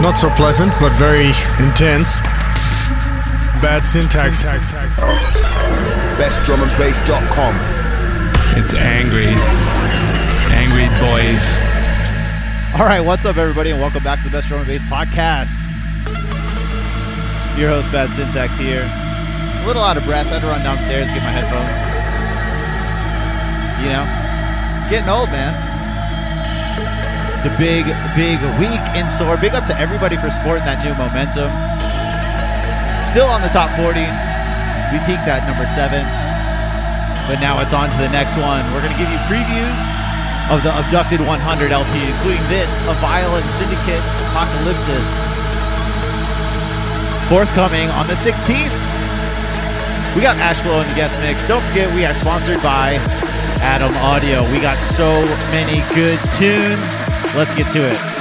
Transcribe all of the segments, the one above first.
Not so pleasant, but very intense. Bad syntax. BestDrumAndBass.com. It's angry. Angry boys. All right, what's up, everybody, and welcome back to the Best Drum and Bass Podcast. Your host, Bad Syntax, here. A little out of breath. I had to run downstairs get my headphones. You know, getting old, man. A big, big week in store. Big up to everybody for sporting that new momentum. Still on the top 40. We peaked at number seven, but now it's on to the next one. We're going to give you previews of the Abducted 100 LP, including this, A Violent Syndicate Apocalypsis. Forthcoming on the 16th. We got Ashflow in the guest mix. Don't forget, we are sponsored by Adam Audio. We got so many good tunes. Let's get to it.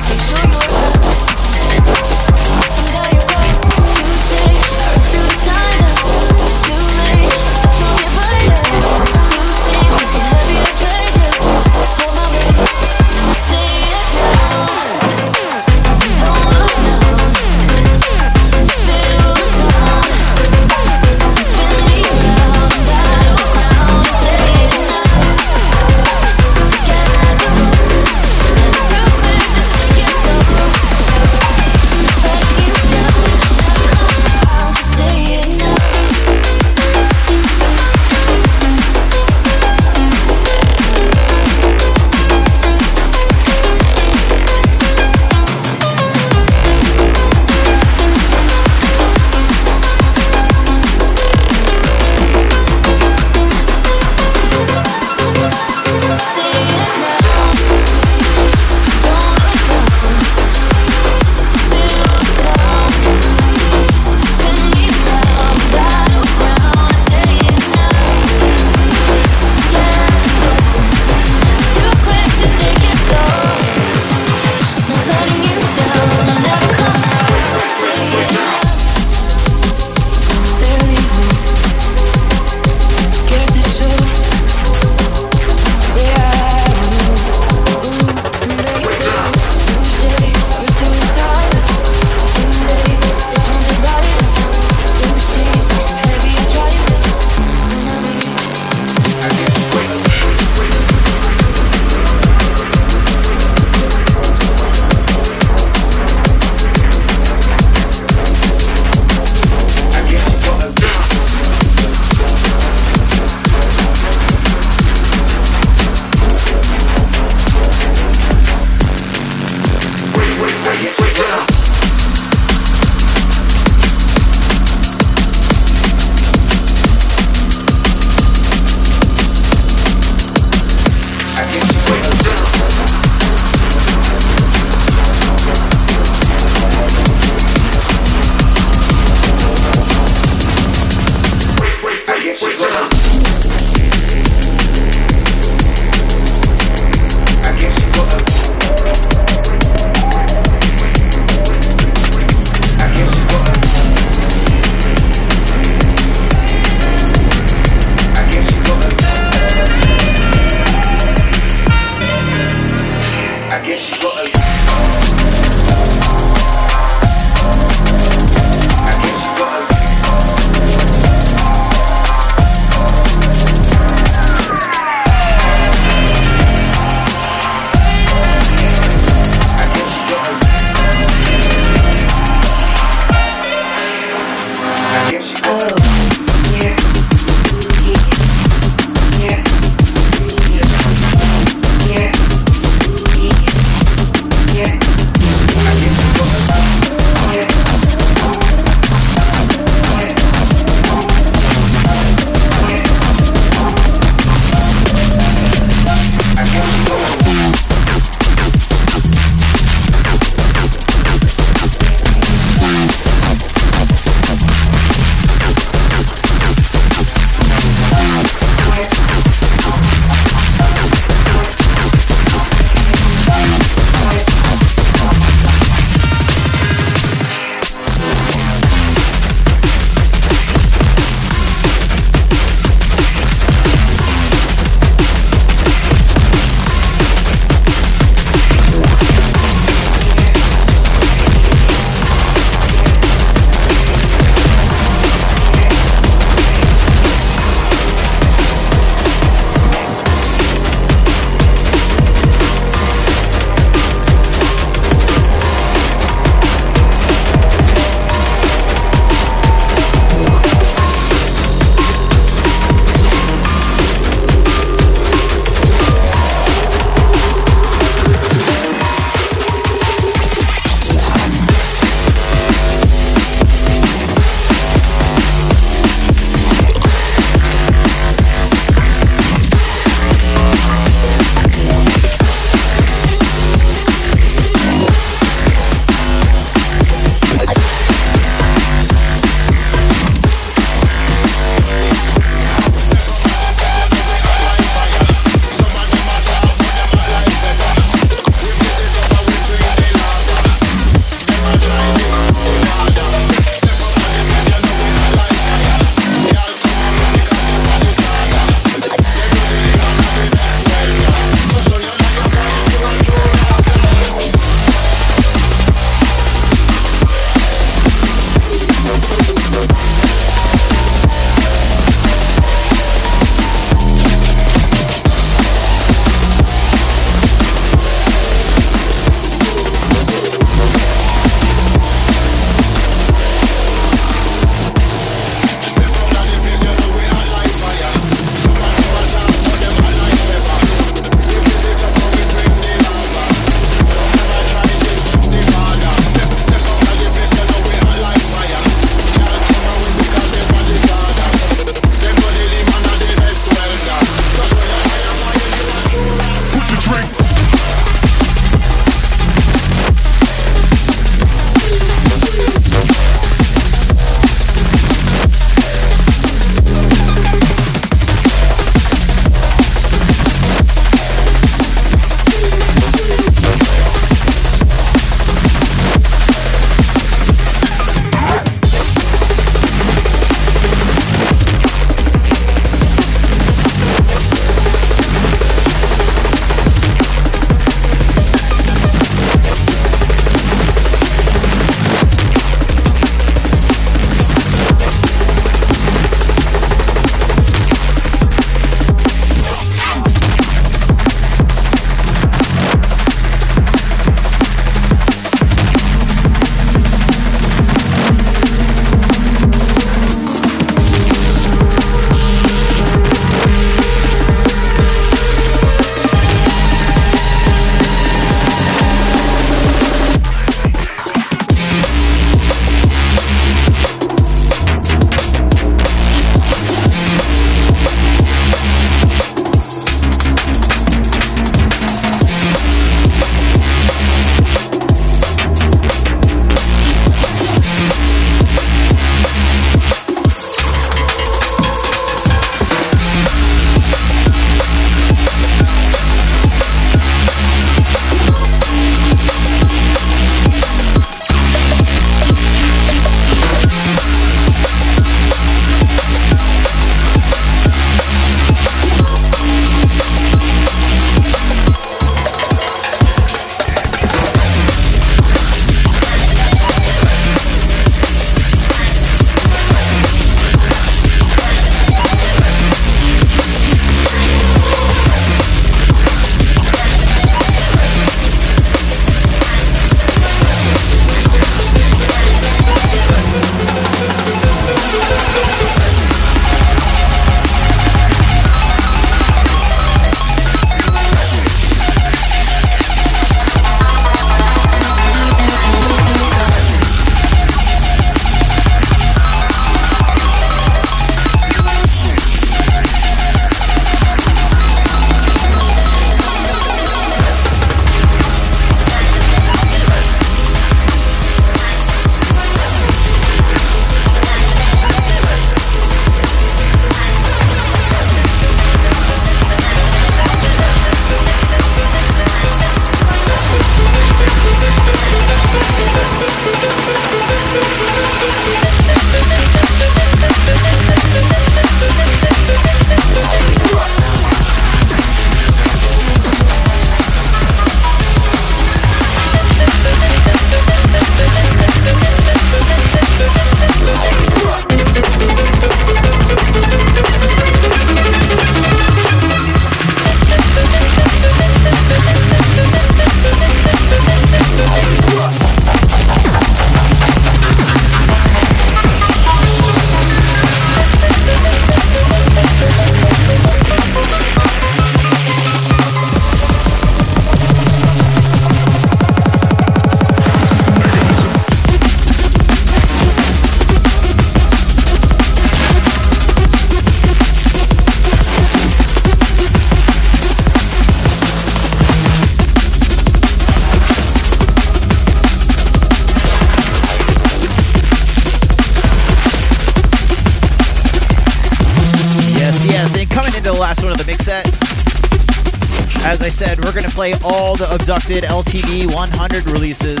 I said, we're going to play all the abducted LTD 100 releases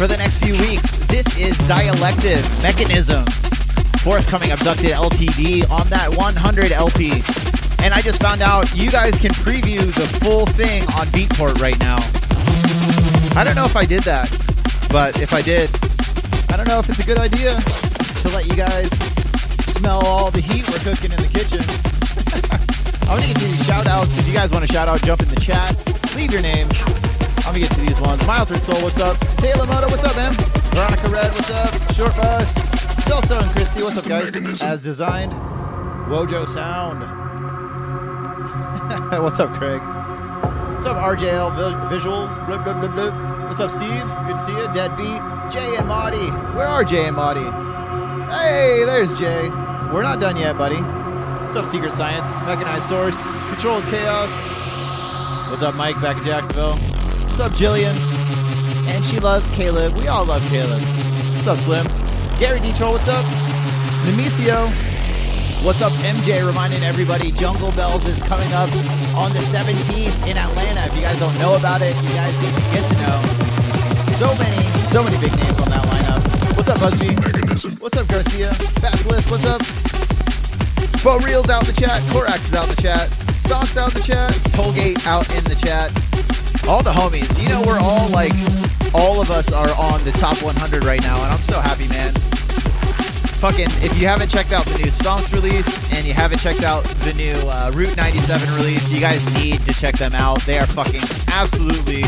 for the next few weeks. This is Dialective Mechanism, forthcoming abducted LTD on that 100 LP. And I just found out you guys can preview the full thing on Beatport right now. I don't know if I did that, but if I did, I don't know if it's a good idea to let you guys smell all the heat we're cooking in the kitchen. I'm gonna get to these shout outs. If you guys want to shout out, jump in the chat. Leave your name. I'm gonna get to these ones. Altered Soul, what's up? Taylor Moto, what's up, man? Veronica Red, what's up? Short Bus. Celso and Christy, what's up, guys? As designed. Wojo Sound. what's up, Craig? What's up, RJL Visuals? Blip, blip, blip, blip. What's up, Steve? Good to see you. Deadbeat. Jay and Marty. Where are Jay and Marty? Hey, there's Jay. We're not done yet, buddy. What's up, Secret Science? Mechanized Source. Controlled Chaos. What's up, Mike, back in Jacksonville? What's up, Jillian? And she loves Caleb. We all love Caleb. What's up, Slim? Gary Detroit, what's up? Nemecio. What's up, MJ? Reminding everybody, Jungle Bells is coming up on the 17th in Atlanta. If you guys don't know about it, you guys need to get to know. So many, so many big names on that lineup. What's up, Busby? What's up, Garcia? Basilisk, what's up? Bo Reels out the chat. Korax is out the chat. Stonks out the chat. Tollgate out in the chat. All the homies. You know, we're all like, all of us are on the top 100 right now, and I'm so happy, man. Fucking, if you haven't checked out the new Stonks release and you haven't checked out the new uh, Route 97 release, you guys need to check them out. They are fucking absolutely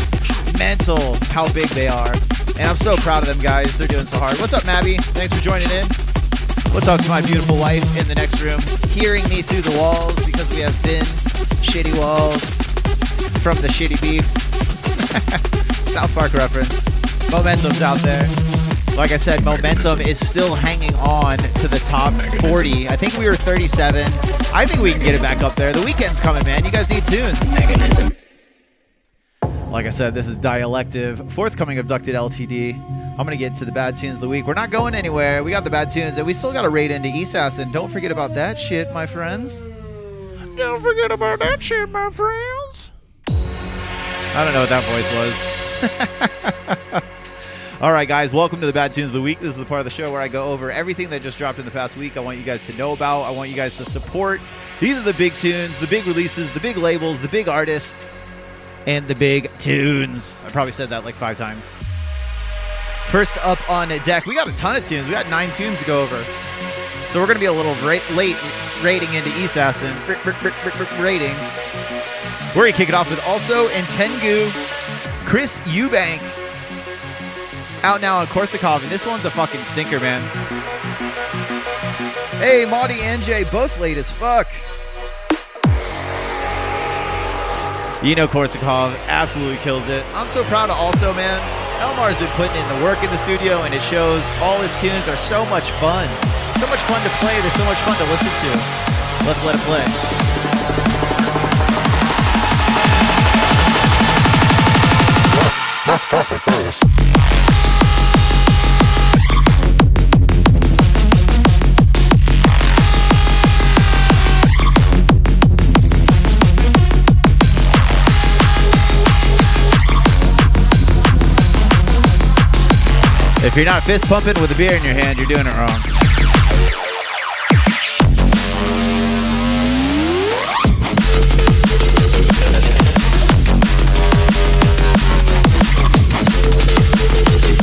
mental how big they are. And I'm so proud of them guys. They're doing so hard. What's up, Mabby? Thanks for joining in. What's talk to my beautiful wife in the next room, hearing me through the walls because we have thin, shitty walls from the shitty beef. South Park reference. Momentum's out there. Like I said, momentum is still hanging on to the top 40. I think we were 37. I think we can get it back up there. The weekend's coming, man. You guys need tunes. Mechanism. Like I said, this is Dialective, forthcoming Abducted LTD. I'm going to get to the bad tunes of the week. We're not going anywhere. We got the bad tunes, and we still got to raid into ESAS. And Don't forget about that shit, my friends. Don't forget about that shit, my friends. I don't know what that voice was. All right, guys, welcome to the Bad Tunes of the Week. This is the part of the show where I go over everything that just dropped in the past week. I want you guys to know about. I want you guys to support. These are the big tunes, the big releases, the big labels, the big artists, and the big tunes. I probably said that like five times. First up on deck, we got a ton of tunes. We got nine tunes to go over. So we're going to be a little ra- late rating into Assassin. Rating. We're going to kick it off with also in Tengu, Chris Eubank out now on Korsakov, and this one's a fucking stinker, man. Hey, Maudie and Jay, both late as fuck. You know Korsakov absolutely kills it. I'm so proud of also, man. Elmar's been putting in the work in the studio, and it shows all his tunes are so much fun. So much fun to play, they're so much fun to listen to. Let's let it play. That's perfect news. If you're not fist pumping with a beer in your hand, you're doing it wrong.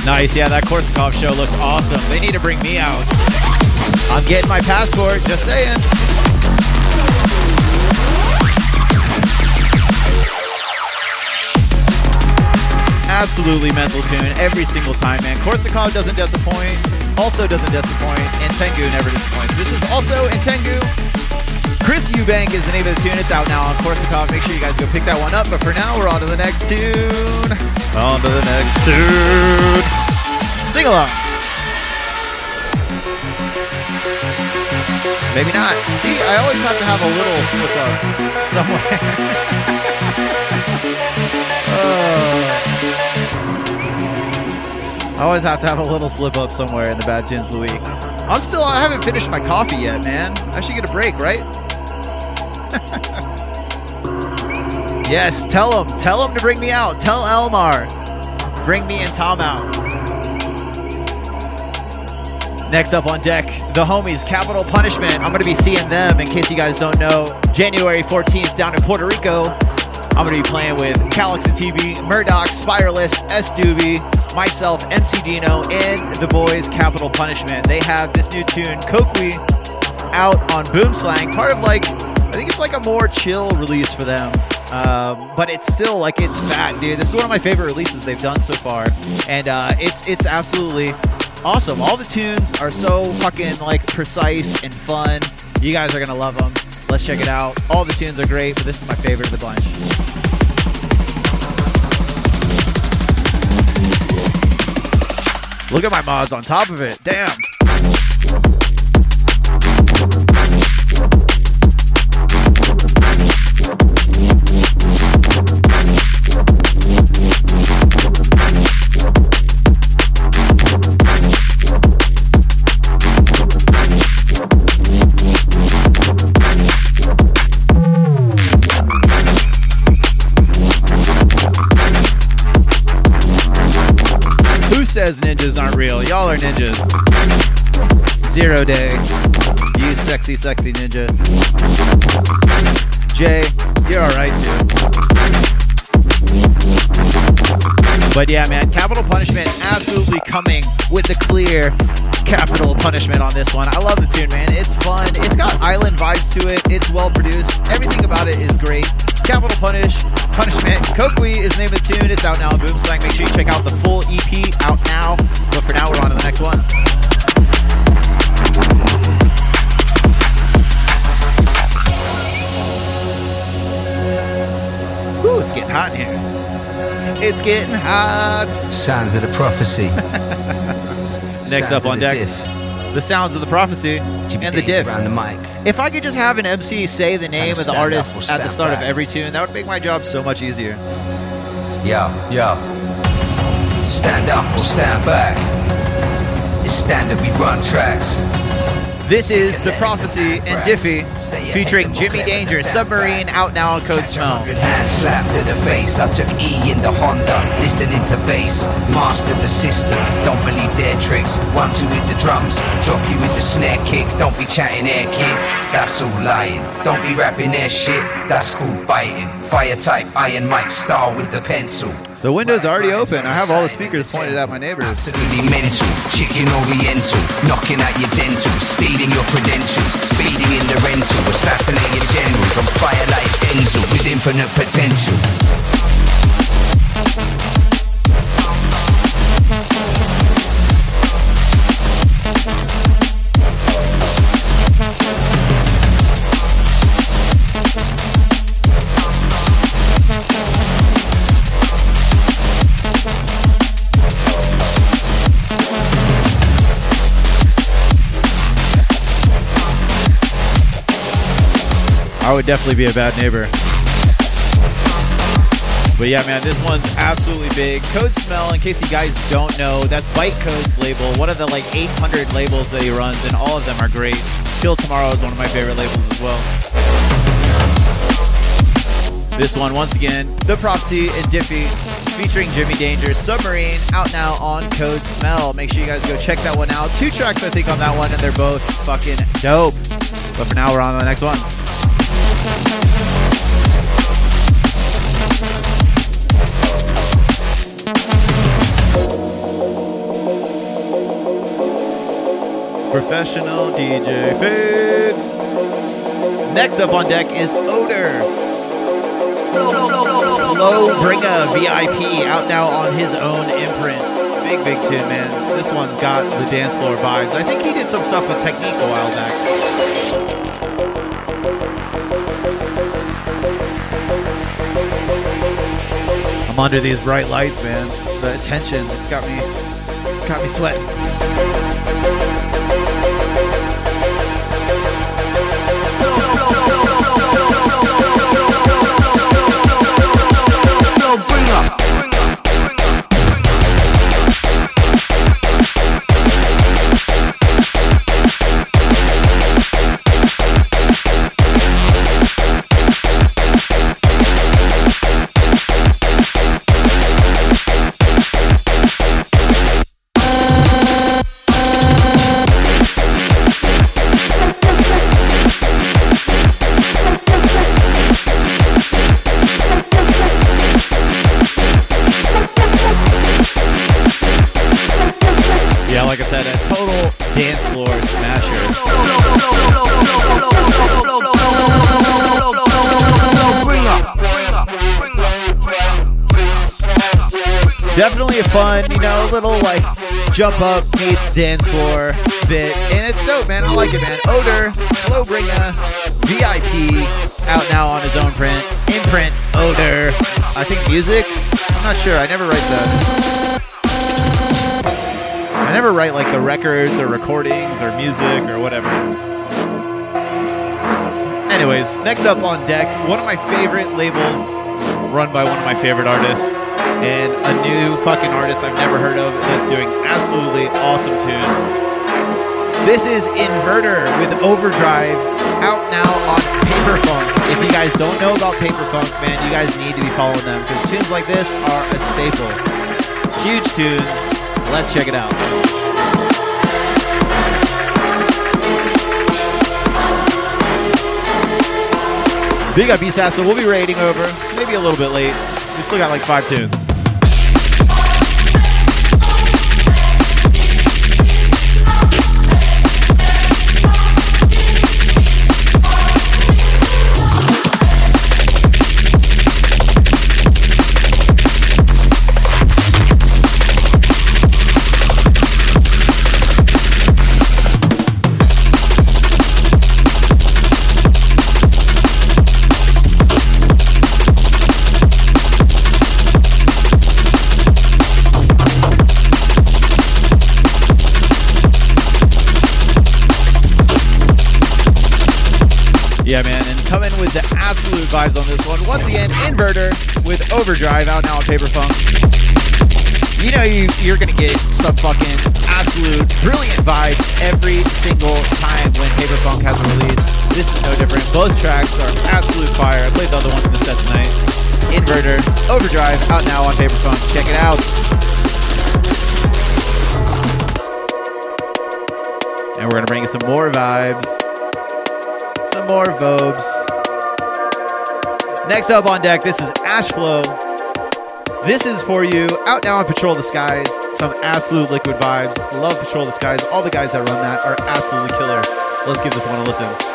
Nice, yeah, that Korsakov show looks awesome. They need to bring me out. I'm getting my passport, just saying. Absolutely mental tune every single time, man. Korsakov doesn't disappoint, also doesn't disappoint, and Tengu never disappoints. This is also in Tengu. Chris Eubank is the name of the tune. It's out now on Korsakov. Make sure you guys go pick that one up. But for now, we're on to the next tune. On to the next tune. Sing along. Maybe not. See, I always have to have a little slip up somewhere. I always have to have a little slip up somewhere in the bad tunes of the week. I'm still, I haven't finished my coffee yet, man. I should get a break, right? yes, tell him. Tell him to bring me out. Tell Elmar. Bring me and Tom out. Next up on deck, the homies, Capital Punishment. I'm going to be seeing them, in case you guys don't know, January 14th down in Puerto Rico. I'm going to be playing with Calyx and TeeBee, Murdock, Spireless, S. Doobie, myself, MC Dino, and the boys, Capital Punishment. They have this new tune, Kokwi, out on Boom Slang, part of like, I think it's like a more chill release for them. Um, but it's still like it's fat, dude. This is one of my favorite releases they've done so far, and uh, it's it's absolutely awesome. All the tunes are so fucking like precise and fun. You guys are gonna love them. Let's check it out. All the tunes are great, but this is my favorite of the bunch. Look at my mods on top of it. Damn. Ninjas. Zero day. You sexy, sexy ninja. Jay, you're alright too. But yeah, man, capital punishment absolutely coming with the clear capital punishment on this one. I love the tune, man. It's fun. It's got island vibes to it. It's well produced. Everything about it is great. Capital Punish, Punishment, Kokwi is the name of the tune. It's out now on Boom Slang. Make sure you check out the full EP out now. But for now, we're on to the next one. Ooh, it's getting hot in here. It's getting hot. Sounds of the prophecy. Next Sounds up on deck, diff. the sounds of the prophecy Jimmy and the diff. around the mic. If I could just have an MC say the name of the artist at the start of every tune, that would make my job so much easier. Yeah, yeah. Stand up or stand back. It's standard we run tracks. This is The Prophecy and Diffie featuring Jimmy Danger, Submarine, out now on Code Smell. Hand slap to the face. I took E in the Honda, listening to bass. Mastered the system, don't believe their tricks. One, two with the drums, drop you with the snare kick. Don't be chatting air kid, that's all lying. Don't be rapping their shit, that's called biting. Fire type, iron mic, star with the pencil. The window's already open. I have all the speakers pointed at my neighbors. Absolutely mental, chicken oriental, knocking out your dentals, stealing your credentials, speeding in the rental, assassinating generals. On fire like with infinite potential. I would definitely be a bad neighbor. But yeah, man, this one's absolutely big. Code Smell, in case you guys don't know, that's Byte Code's label, one of the like 800 labels that he runs, and all of them are great. Kill Tomorrow is one of my favorite labels as well. This one, once again, The Prophecy and Diffie, featuring Jimmy Danger, Submarine, out now on Code Smell. Make sure you guys go check that one out. Two tracks, I think, on that one, and they're both fucking dope. But for now, we're on to the next one. Professional DJ Fits. Next up on deck is Odor. Flowbringer VIP out now on his own imprint. Big, big tune, man. This one's got the dance floor vibes. I think he did some stuff with Technique a while back. I'm under these bright lights, man. The attention, it's got me, got me sweating. Fun, you know, little like jump up meets dance floor bit, and it's dope, man. I like it, man. Odor, Flowbringer, VIP, out now on his own print, imprint, Odor. I think music. I'm not sure. I never write the. I never write like the records or recordings or music or whatever. Anyways, next up on deck, one of my favorite labels run by one of my favorite artists and a new fucking artist I've never heard of that's doing absolutely awesome tunes. This is Inverter with Overdrive out now on Paperfunk. If you guys don't know about Paperfunk, man, you guys need to be following them because tunes like this are a staple. Huge tunes. Let's check it out. Big up East so we'll be rating over, maybe a little bit late. We still got like five tunes. Vibes on this one. Once again, Inverter with Overdrive out now on Paperfunk. You know you, you're gonna get some fucking absolute brilliant vibes every single time when Paperfunk has a release. This is no different. Both tracks are absolute fire. I played the other one in the set tonight. Inverter, Overdrive out now on Paperfunk. Check it out. And we're gonna bring you some more vibes some more Vobes. Next up on deck, this is Ashflow. This is for you. Out now on Patrol the Skies. Some absolute liquid vibes. Love Patrol the Skies. All the guys that run that are absolutely killer. Let's give this one a listen.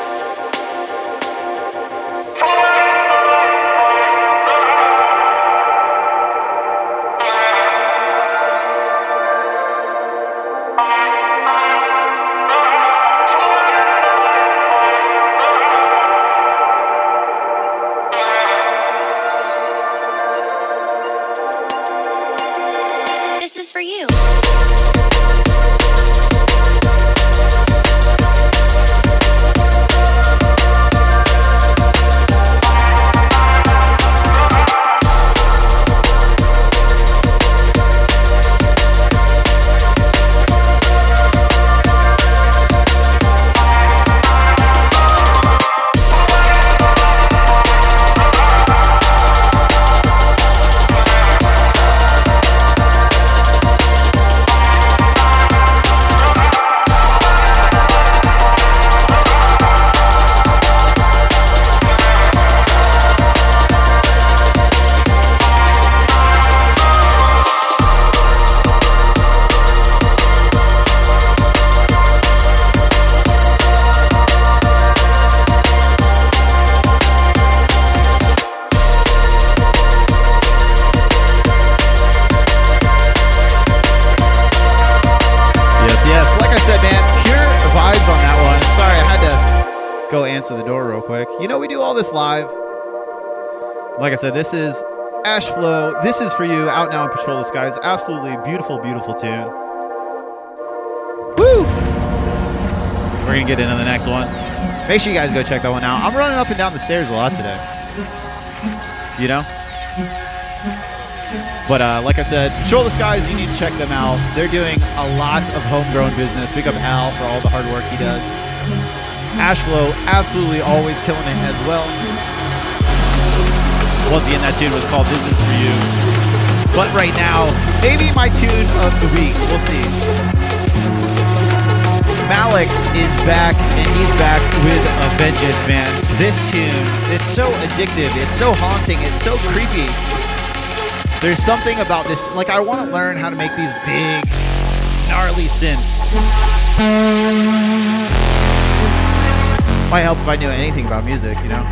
Said, this is Ashflow. This is for you out now on Patrol the Skies. Absolutely beautiful, beautiful tune. Woo! We're to get into the next one. Make sure you guys go check that one out. I'm running up and down the stairs a lot today. You know? But uh, like I said, Patrol the Skies, you need to check them out. They're doing a lot of homegrown business. Big up Al for all the hard work he does. Ashflow, absolutely always killing it as well. Once again, that tune was called This Is For You. But right now, maybe my tune of the week. We'll see. Malex is back, and he's back with a vengeance, man. This tune, it's so addictive, it's so haunting, it's so creepy. There's something about this, like I want to learn how to make these big, gnarly synths. Might help if I knew anything about music, you know?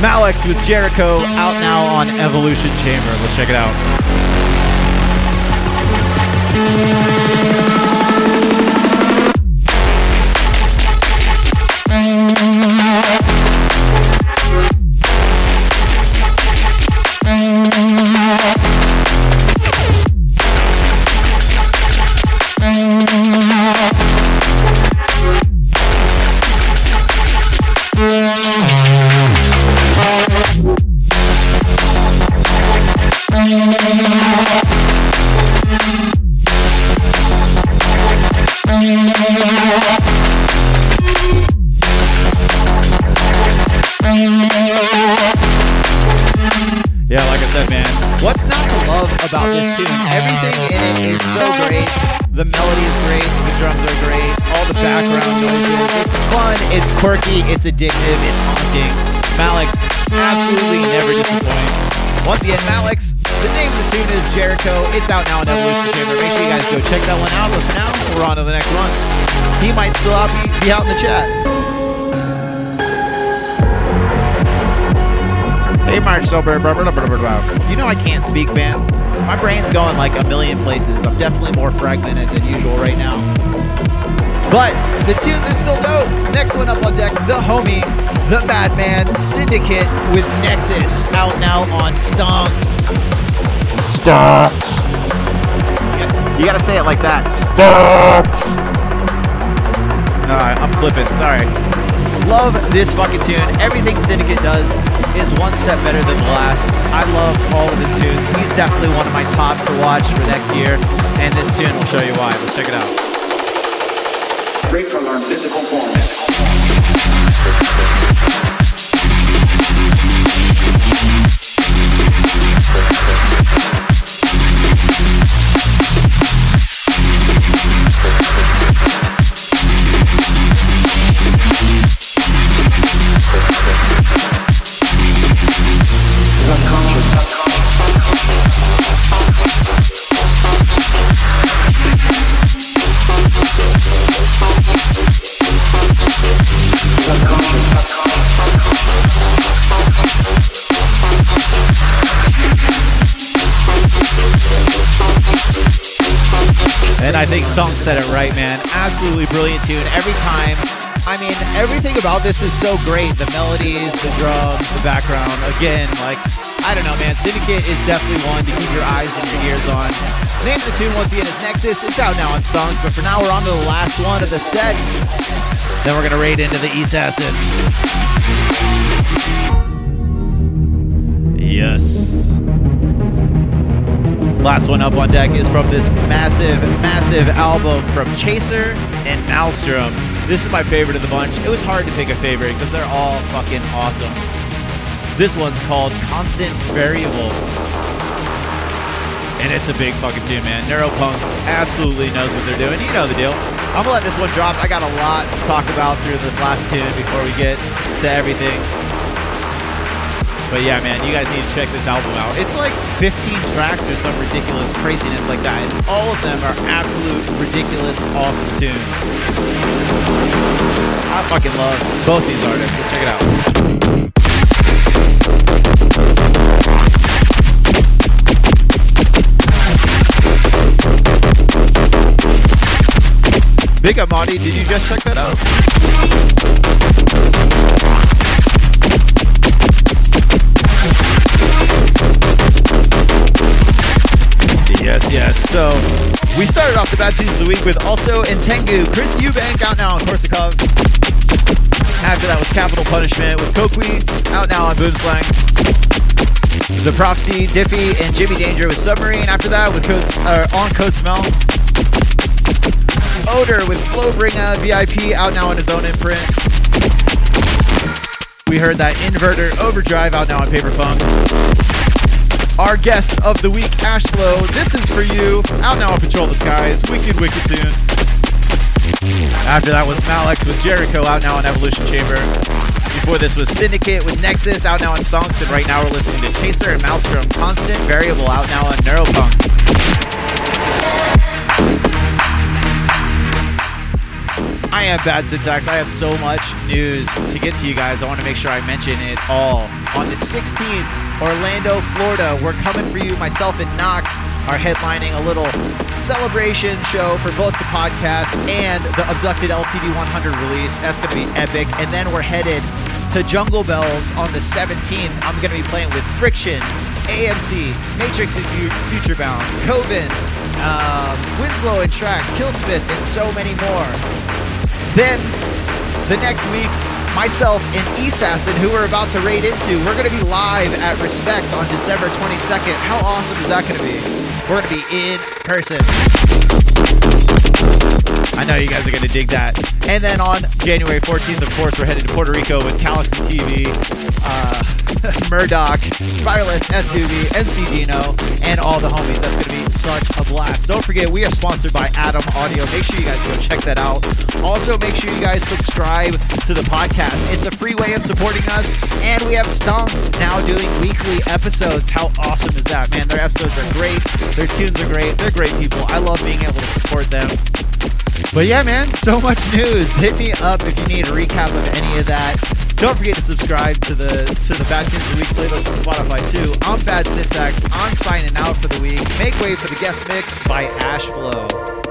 Malex with Jericho out now on Evolution Chamber. Let's check it out. Addictive, it's haunting. Malex absolutely never disappoints. Once again, Malex, the name of the tune is Jericho. It's out now on Evolution Chamber. Make sure you guys go check that one out. But for now, we're on to the next one. He might still be, be out in the chat. Hey, Mark. You know I can't speak, man. My brain's going like a million places. I'm definitely more fragmented than usual right now. But the tunes are still dope. Next one up on deck, the homie, the Madman Syndicate with Nexus out now on Stonks. Stonks. You gotta say it like that. Stonks. Alright, I'm flipping. Sorry. Love this fucking tune. Everything Syndicate does is one step better than the last. I love all of his tunes. He's definitely one of my top to watch for next year, and this tune will show you why. Let's check it out. Break from our physical form. Said it right, man. Absolutely brilliant tune. Every time, I mean, everything about this is so great. The melodies, the drums, the background. Again, like, I don't know, man. Syndicate is definitely one to keep your eyes and your ears on. The name of the tune, once again, is Nexus. It's out now on Stonks, but for now, we're on to the last one of the set. Then we're going to raid into the East Acid. Yes. Last one up on deck is from this massive, massive album from Chaser and Maelstrom. This is my favorite of the bunch. It was hard to pick a favorite because they're all fucking awesome. This one's called Constant Variable. And it's a big fucking tune, man. Neuropunk absolutely knows what they're doing. You know the deal. I'm gonna let this one drop. I got a lot to talk about through this last tune before we get to everything. But yeah, man, you guys need to check this album out. It's like 15 tracks or some ridiculous craziness like that. And all of them are absolute ridiculous, awesome tunes. I fucking love both these artists. Let's check it out. Big up, Monty. Did you just check that out? So we started off the bad tunes of the week with also Intengu, Chris Eubank out now on Korsakov. After that was Capital Punishment with Kokui out now on Boomslang. The Prophecy, Diffie, and Jimmy Danger with Submarine. After that with Code, uh, on Code Smell. Odor with Flowbringer VIP out now on his own imprint. We heard that Inverter Overdrive out now on Paper Funk. Our guest of the week, Ashflow. this is for you. Out now on Patrol the Skies. Wicked, wicked tune. After that was Malex with Jericho out now on Evolution Chamber. Before this was Syndicate with Nexus out now on Stonks. And right now we're listening to Chaser and Maelstrom Constant Variable out now on Neuropunk. I am Bad Syntax. I have so much news to get to you guys. I want to make sure I mention it all. On the 16th, Orlando, Florida, we're coming for you. Myself and Knox are headlining a little celebration show for both the podcast and the Abducted LTD 100 release. That's going to be epic. And then we're headed to Jungle Bells on the 17th. I'm going to be playing with Friction, AMC, Matrix and Fu- Futurebound, Coven, um, Winslow and Track, Killsmith, and so many more. Then the next week, myself and Assassin, who we're about to raid into, we're going to be live at Respect on December 22nd. How awesome is that going to be? We're going to be in person. I know you guys are going to dig that. And then on January 14th, of course, we're headed to Puerto Rico with Galaxy TV, uh, Murdock, Spireless, S2B, MC Dino, and all the homies. That's going to be such a blast. Don't forget, we are sponsored by Adam Audio. Make sure you guys go check that out. Also, make sure you guys subscribe to the podcast. It's a free way of supporting us. And we have Stunts now doing weekly episodes. How awesome is that, man? Their episodes are great. Their tunes are great. They're great people. I love being able to support them. But yeah, man, so much news. Hit me up if you need a recap of any of that. Don't forget to subscribe to the to the Bad Tunes of the Week playlist on Spotify too. I'm Bad Syntax. I'm signing out for the week. Make way for the guest mix by Ashflow. Thank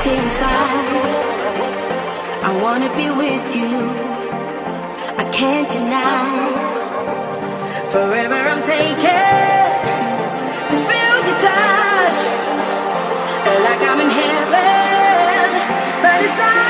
empty inside. I wanna be with you. I can't deny. Forever I'm taken to feel your touch. Like I'm in heaven, but it's not.